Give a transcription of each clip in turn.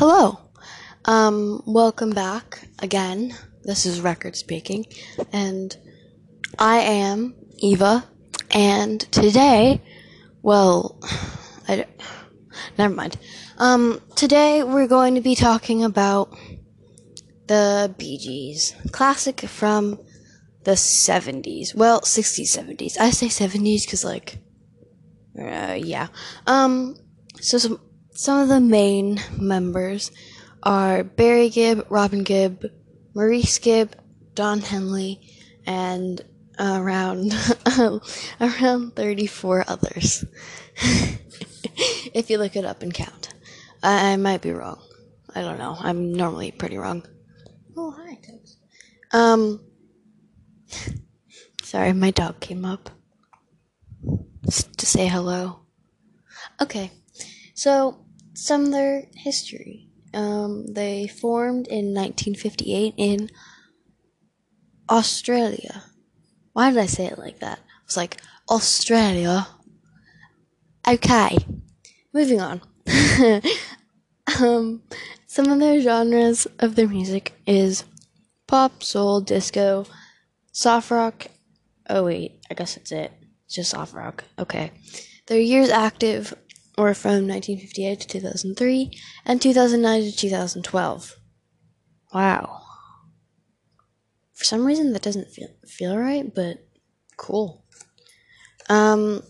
Hello. Um, welcome back again. This is Record speaking, and I am Eva. And today, well, I never mind. Um, today we're going to be talking about the Bee Gees, classic from the 70s. Well, 60s, 70s. I say 70s because, like, uh, yeah. Um, so some some of the main members are Barry Gibb, Robin Gibb, Maurice Gibb, Don Henley, and around around 34 others. if you look it up and count. I, I, might be wrong. I don't know. I'm normally pretty wrong. Oh, hi, Tubbs. Um Sorry, my dog came up to say hello. Okay. So, some of their history. Um, they formed in 1958 in Australia. Why did I say it like that? I was like, Australia. Okay, moving on. um, some of their genres of their music is pop, soul, disco, soft rock. Oh wait, I guess that's it. It's just soft rock. Okay. Their years active were from 1958 to 2003 and 2009 to 2012. Wow. For some reason that doesn't feel feel right, but cool. Um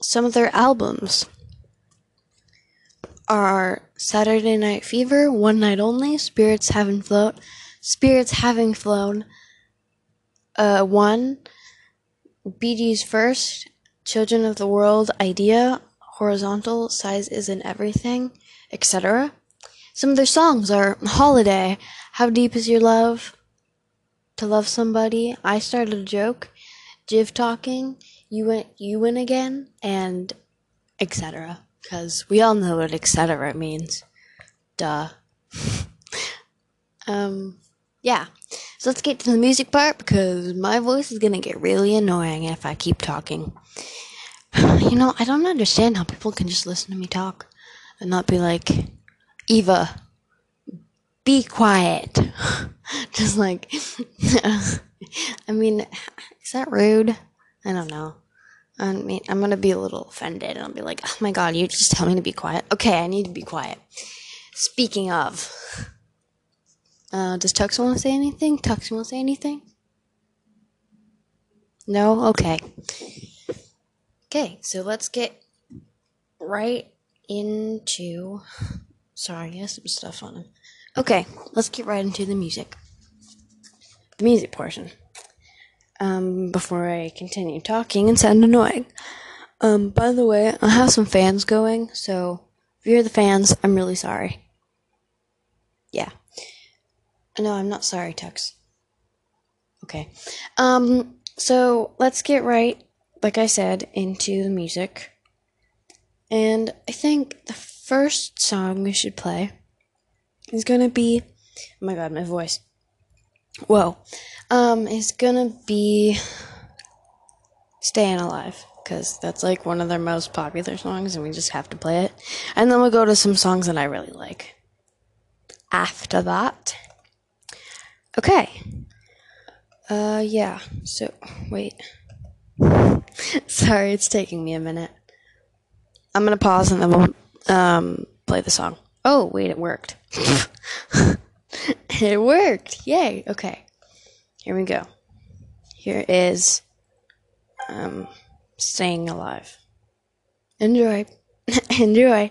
some of their albums are Saturday Night Fever, One Night Only, Spirits Having Float, Spirits Having Flown, uh, One, Gees First, Children of the World, Idea, horizontal, size isn't everything, etc. Some of their songs are Holiday, How Deep Is Your Love, To Love Somebody, I Started a Joke, Jive Talking, You Win, you win Again, and etc. Because we all know what etc. means. Duh. um, yeah. So let's get to the music part because my voice is gonna get really annoying if I keep talking. You know, I don't understand how people can just listen to me talk and not be like, Eva, be quiet. just like, I mean, is that rude? I don't know. I mean, I'm gonna be a little offended and I'll be like, oh my god, you just tell me to be quiet. Okay, I need to be quiet. Speaking of, uh, does Tux want to say anything? Tux want to say anything? No? Okay. Okay, so let's get right into. Sorry, I have some stuff on him. Okay, let's get right into the music. The music portion. Um, before I continue talking and sound annoying. Um, by the way, I have some fans going, so if you're the fans, I'm really sorry. Yeah. No, I'm not sorry, Tux. Okay. Um, so let's get right like I said, into the music. And I think the first song we should play is gonna be oh my god, my voice. Whoa. Um, is gonna be Staying Alive. Because that's like one of their most popular songs, and we just have to play it. And then we'll go to some songs that I really like. After that. Okay. Uh, yeah. So, wait. Sorry, it's taking me a minute. I'm gonna pause and then we'll um, play the song. Oh, wait, it worked. it worked! Yay! Okay, here we go. Here is um, Staying Alive. Enjoy. Enjoy.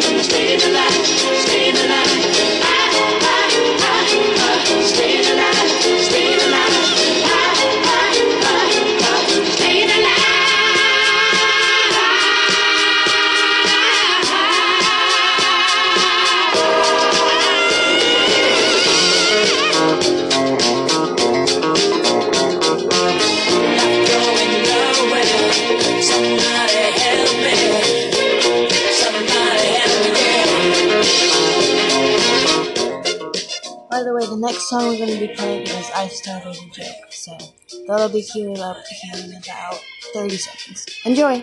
By playing is Started a Joke, so that'll be queued up here in about 30 seconds. Enjoy!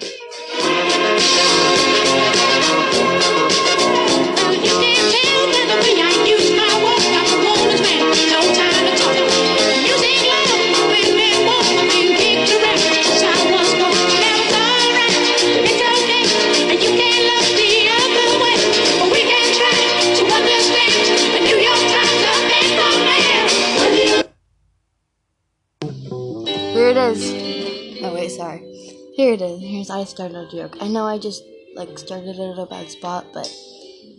Here it is. Here's I started a joke. I know I just like started it at a bad spot, but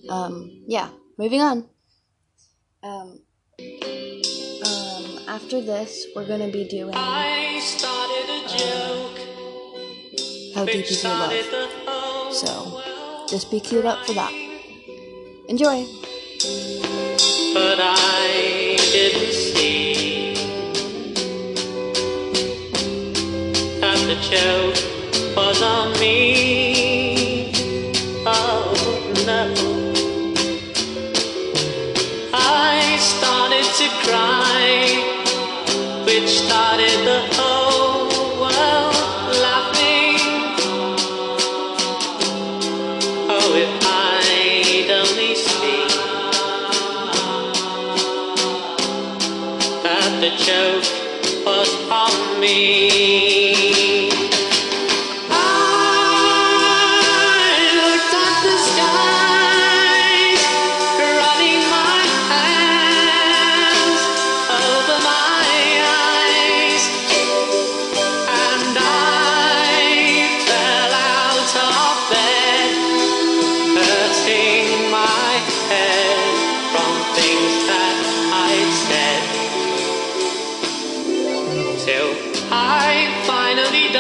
um yeah. Moving on. Um um after this we're gonna be doing I started a joke. How Deep Is Your Love. So just be queued up for that. Enjoy! But I didn't see that the joke was on me.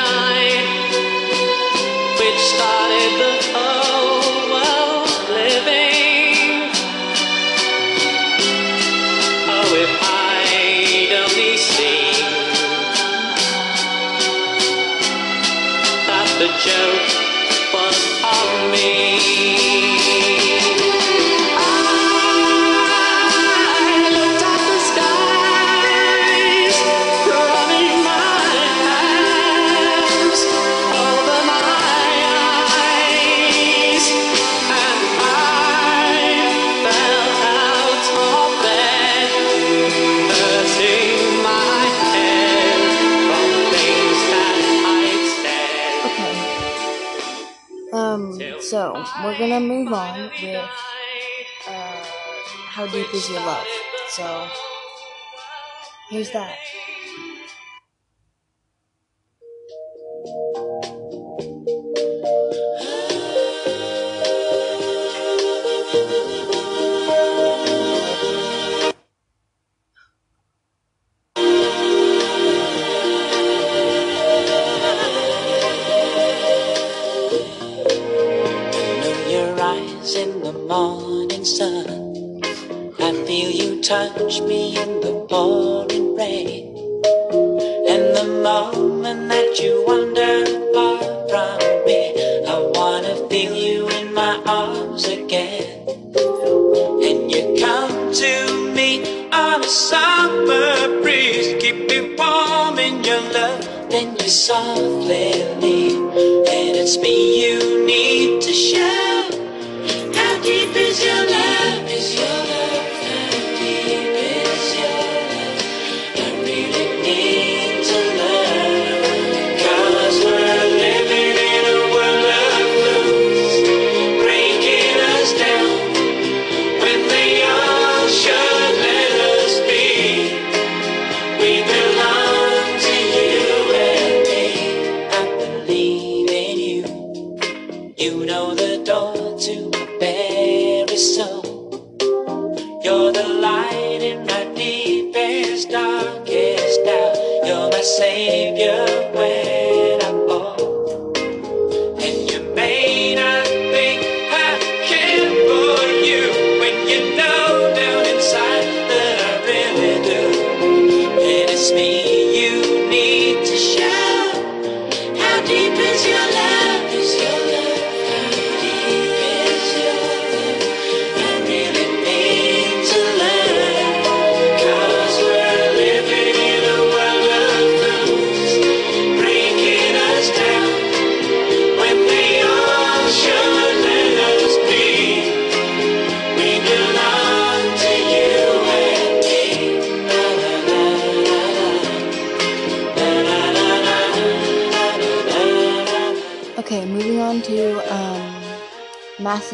Finally Deep Is Your Love. So here's that. Touch me in the pouring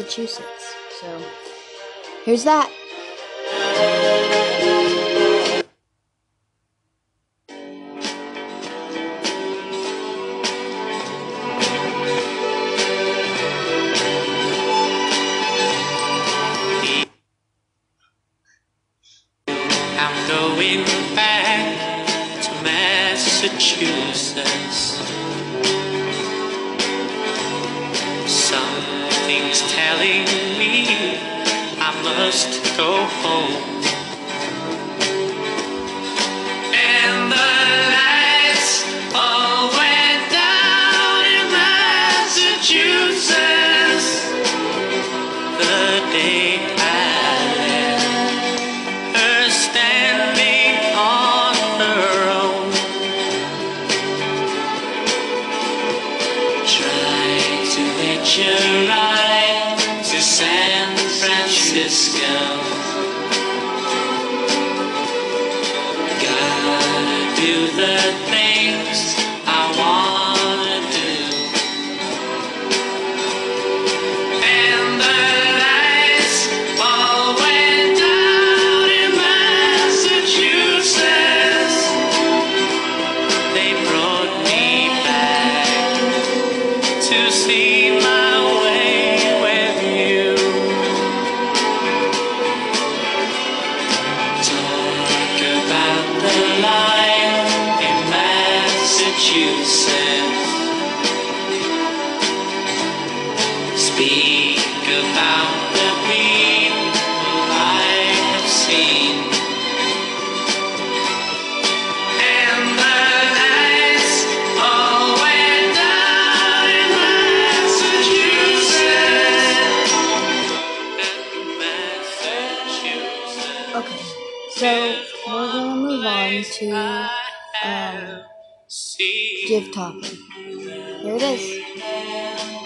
Massachusetts. So here's that. I'm going back to Massachusetts. me I must go home. talking. Here it is.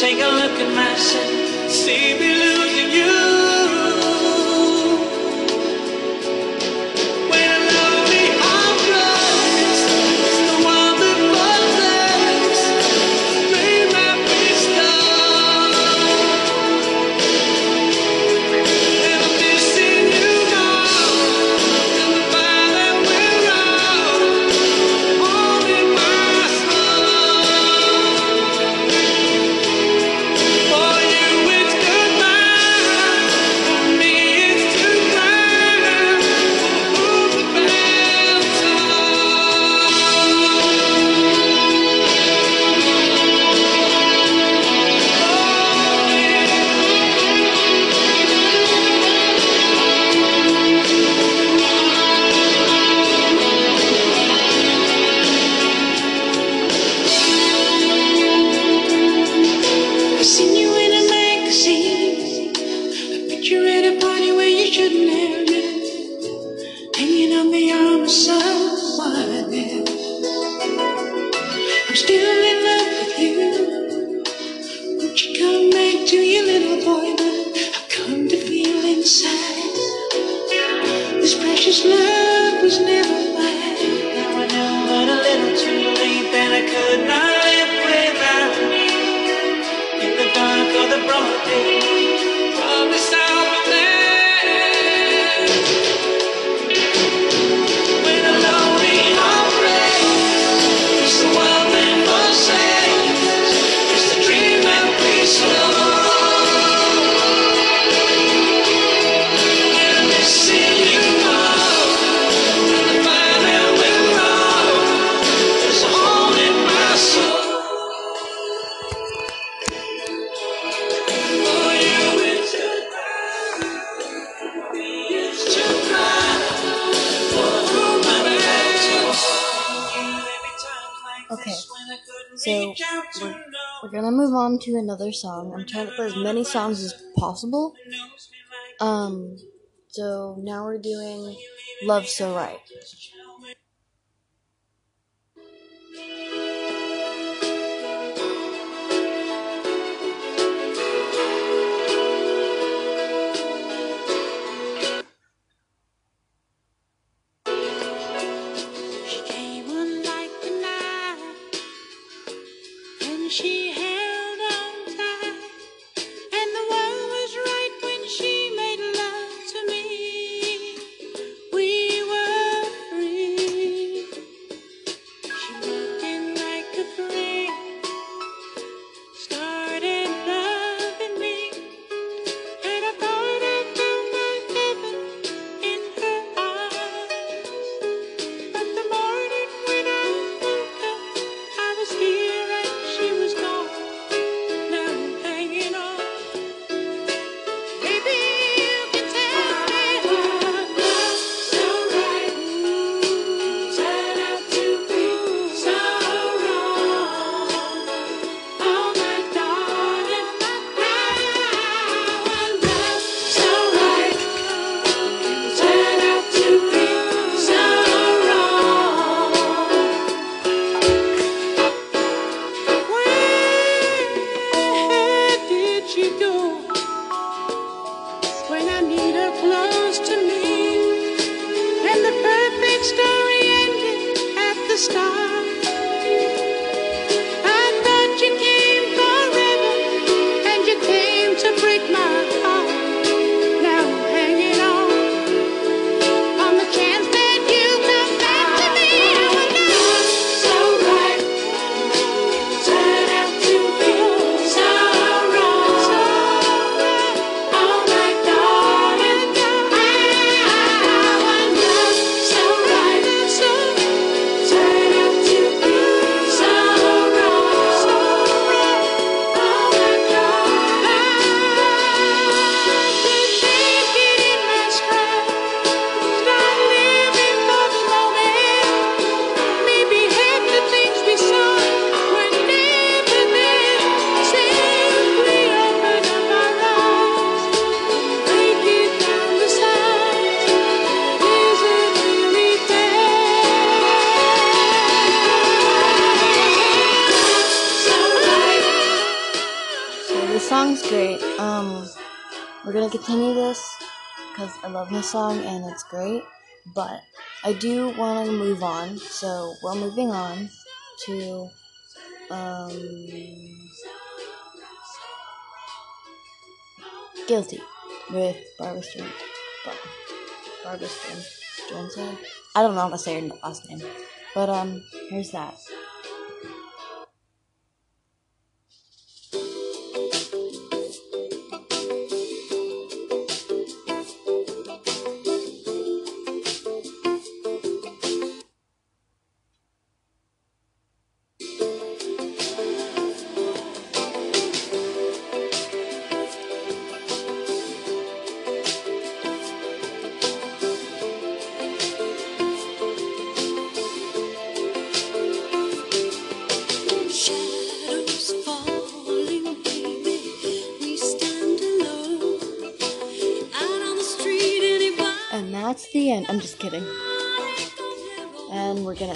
Take a look at myself, see me losing you. move on to another song. I'm trying to play as many songs as possible. Um, so now we're doing Love So Right. Song and it's great. But I do want to move on, so we're moving on to um, Guilty with Barbara Streisand. Bar- Barbara. Streisand? I don't know how to say her last name, but um, here's that.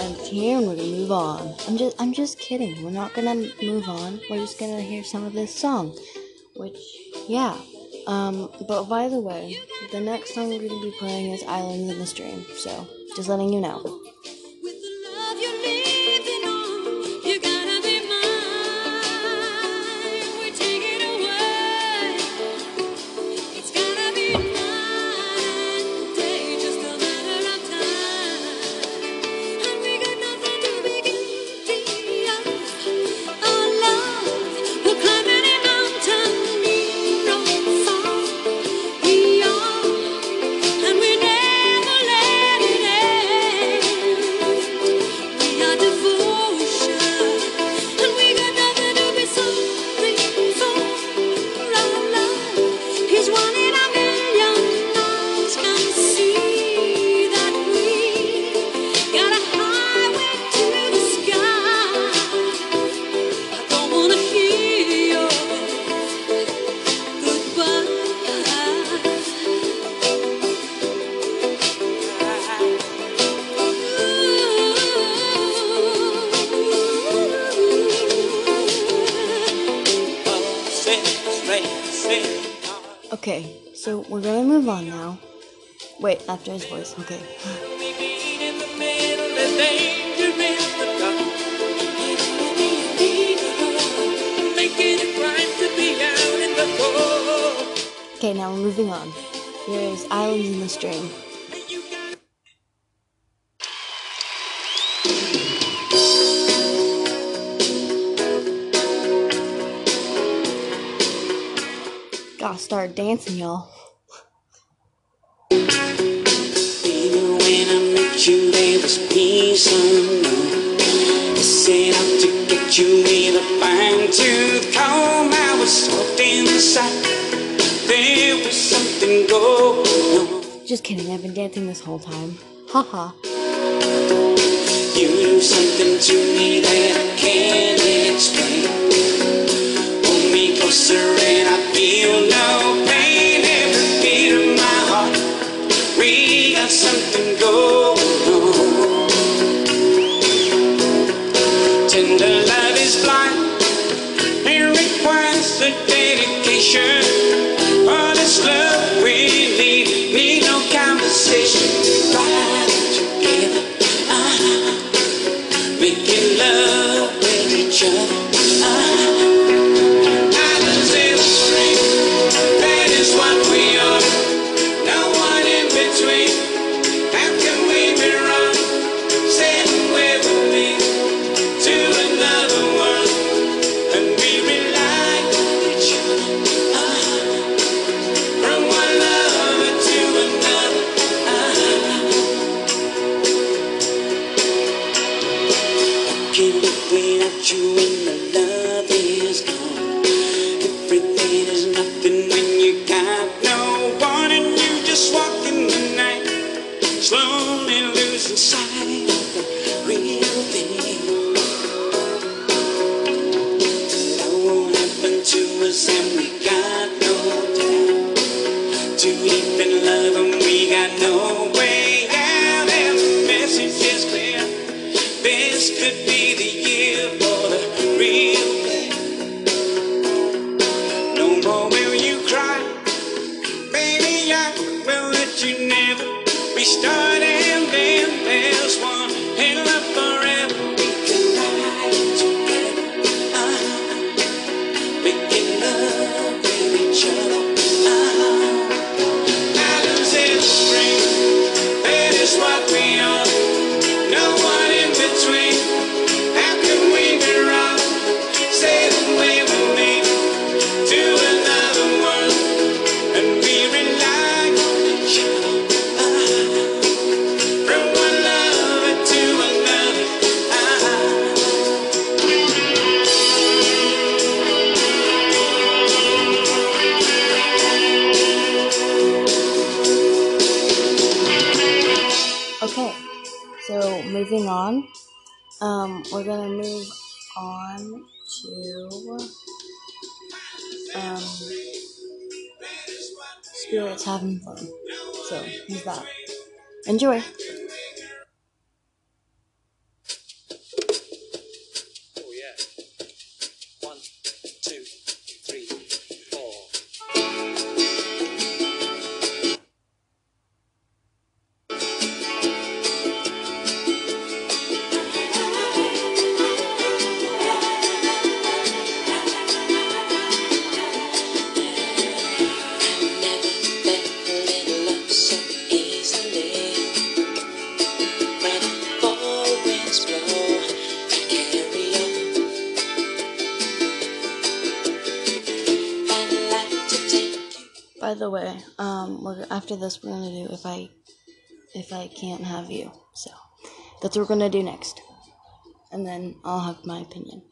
And here and we're gonna move on. I'm just I'm just kidding. We're not gonna move on. We're just gonna hear some of this song. Which yeah. Um but by the way, the next song we're gonna be playing is Islands in the Stream. So just letting you know. After his voice, okay. Okay, now we're moving on. Here is Islands in the Stream. Gotta start dancing, y'all. Peace unknown. I set out to get you with a fine tooth comb. I was soft inside. There was something going on. Just kidding, I've been dancing this whole time. Haha. You do something to me that I can't explain. Pull me closer and I feel no Enjoy. the way, um, we're, after this, we're gonna do if I if I can't have you. So that's what we're gonna do next, and then I'll have my opinion.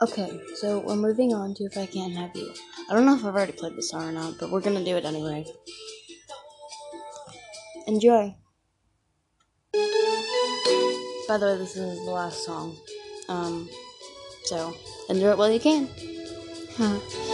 Okay, so we're moving on to If I Can't Have You. I don't know if I've already played this song or not, but we're gonna do it anyway. Enjoy! By the way, this is the last song. Um, so, enjoy it while you can. Huh.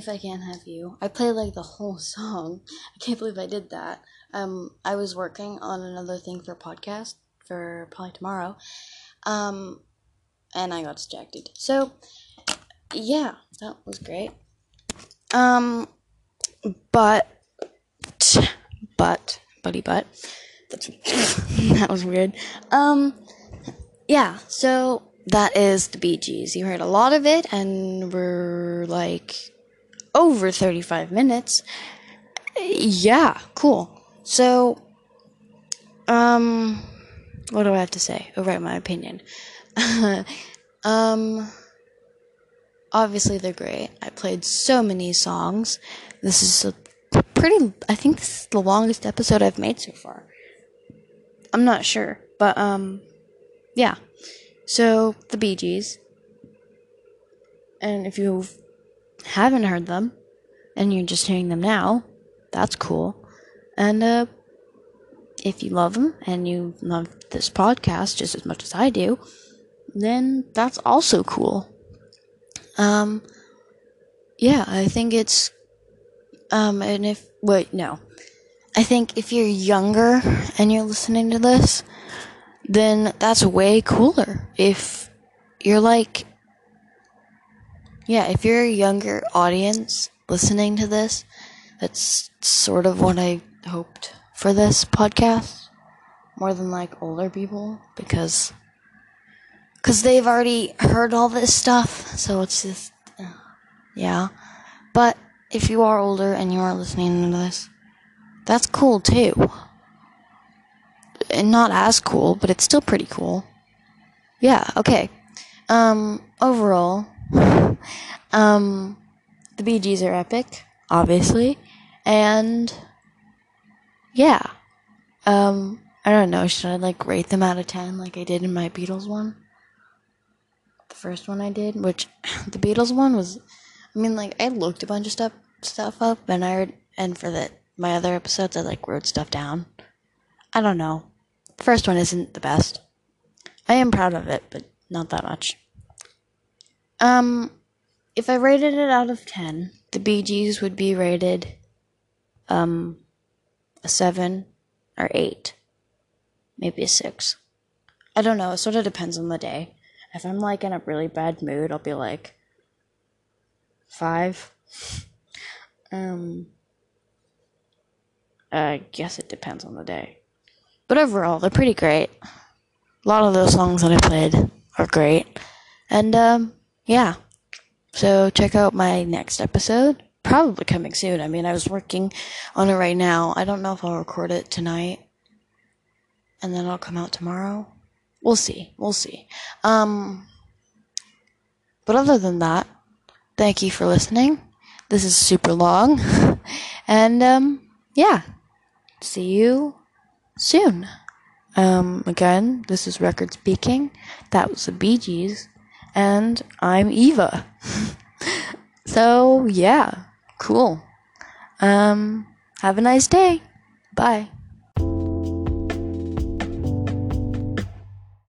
If I Can't Have You. I played like the whole song. I can't believe I did that. Um, I was working on another thing for podcast for probably tomorrow. Um, and I got distracted. So, yeah, that was great. Um, but, but, buddy, but, that's, that was weird. Um, yeah, so that is the Bee Gees. You heard a lot of it, and we're like over 35 minutes. Yeah, cool. So, um, what do I have to say? Oh, right, my opinion. um, obviously they're great. I played so many songs. This is a pretty, I think this is the longest episode I've made so far. I'm not sure, but, um, yeah. So, the Bee Gees. And if you haven't heard them, and you're just hearing them now, that's cool. And, uh, if you love them and you love this podcast just as much as I do, then that's also cool. Um, yeah, I think it's, um, and if, wait, no. I think if you're younger and you're listening to this, then that's way cooler. If you're like, yeah, if you're a younger audience listening to this, that's sort of what I hoped for this podcast. More than like older people because because they've already heard all this stuff so it's just uh, yeah. But if you are older and you are listening to this that's cool too. And not as cool but it's still pretty cool. Yeah okay. Um overall um the bee gees are epic obviously and yeah. Um, I don't know. Should I like rate them out of 10 like I did in my Beatles one? The first one I did, which the Beatles one was, I mean, like I looked a bunch of stuff stuff up, and I and for the my other episodes, I like wrote stuff down. I don't know. First one isn't the best. I am proud of it, but not that much. Um, if I rated it out of 10, the Bee Gees would be rated, um, a seven or eight, maybe a six. I don't know. It sort of depends on the day. If I'm like in a really bad mood, I'll be like five. Um, I guess it depends on the day. But overall, they're pretty great. A lot of those songs that I played are great. And, um, yeah. So check out my next episode. Probably coming soon. I mean, I was working on it right now. I don't know if I'll record it tonight. And then it'll come out tomorrow. We'll see. We'll see. Um, but other than that, thank you for listening. This is super long. and, um, yeah. See you soon. Um, again, this is Record Speaking. That was the Bee Gees. And I'm Eva. so, yeah. Cool. Um, have a nice day. Bye.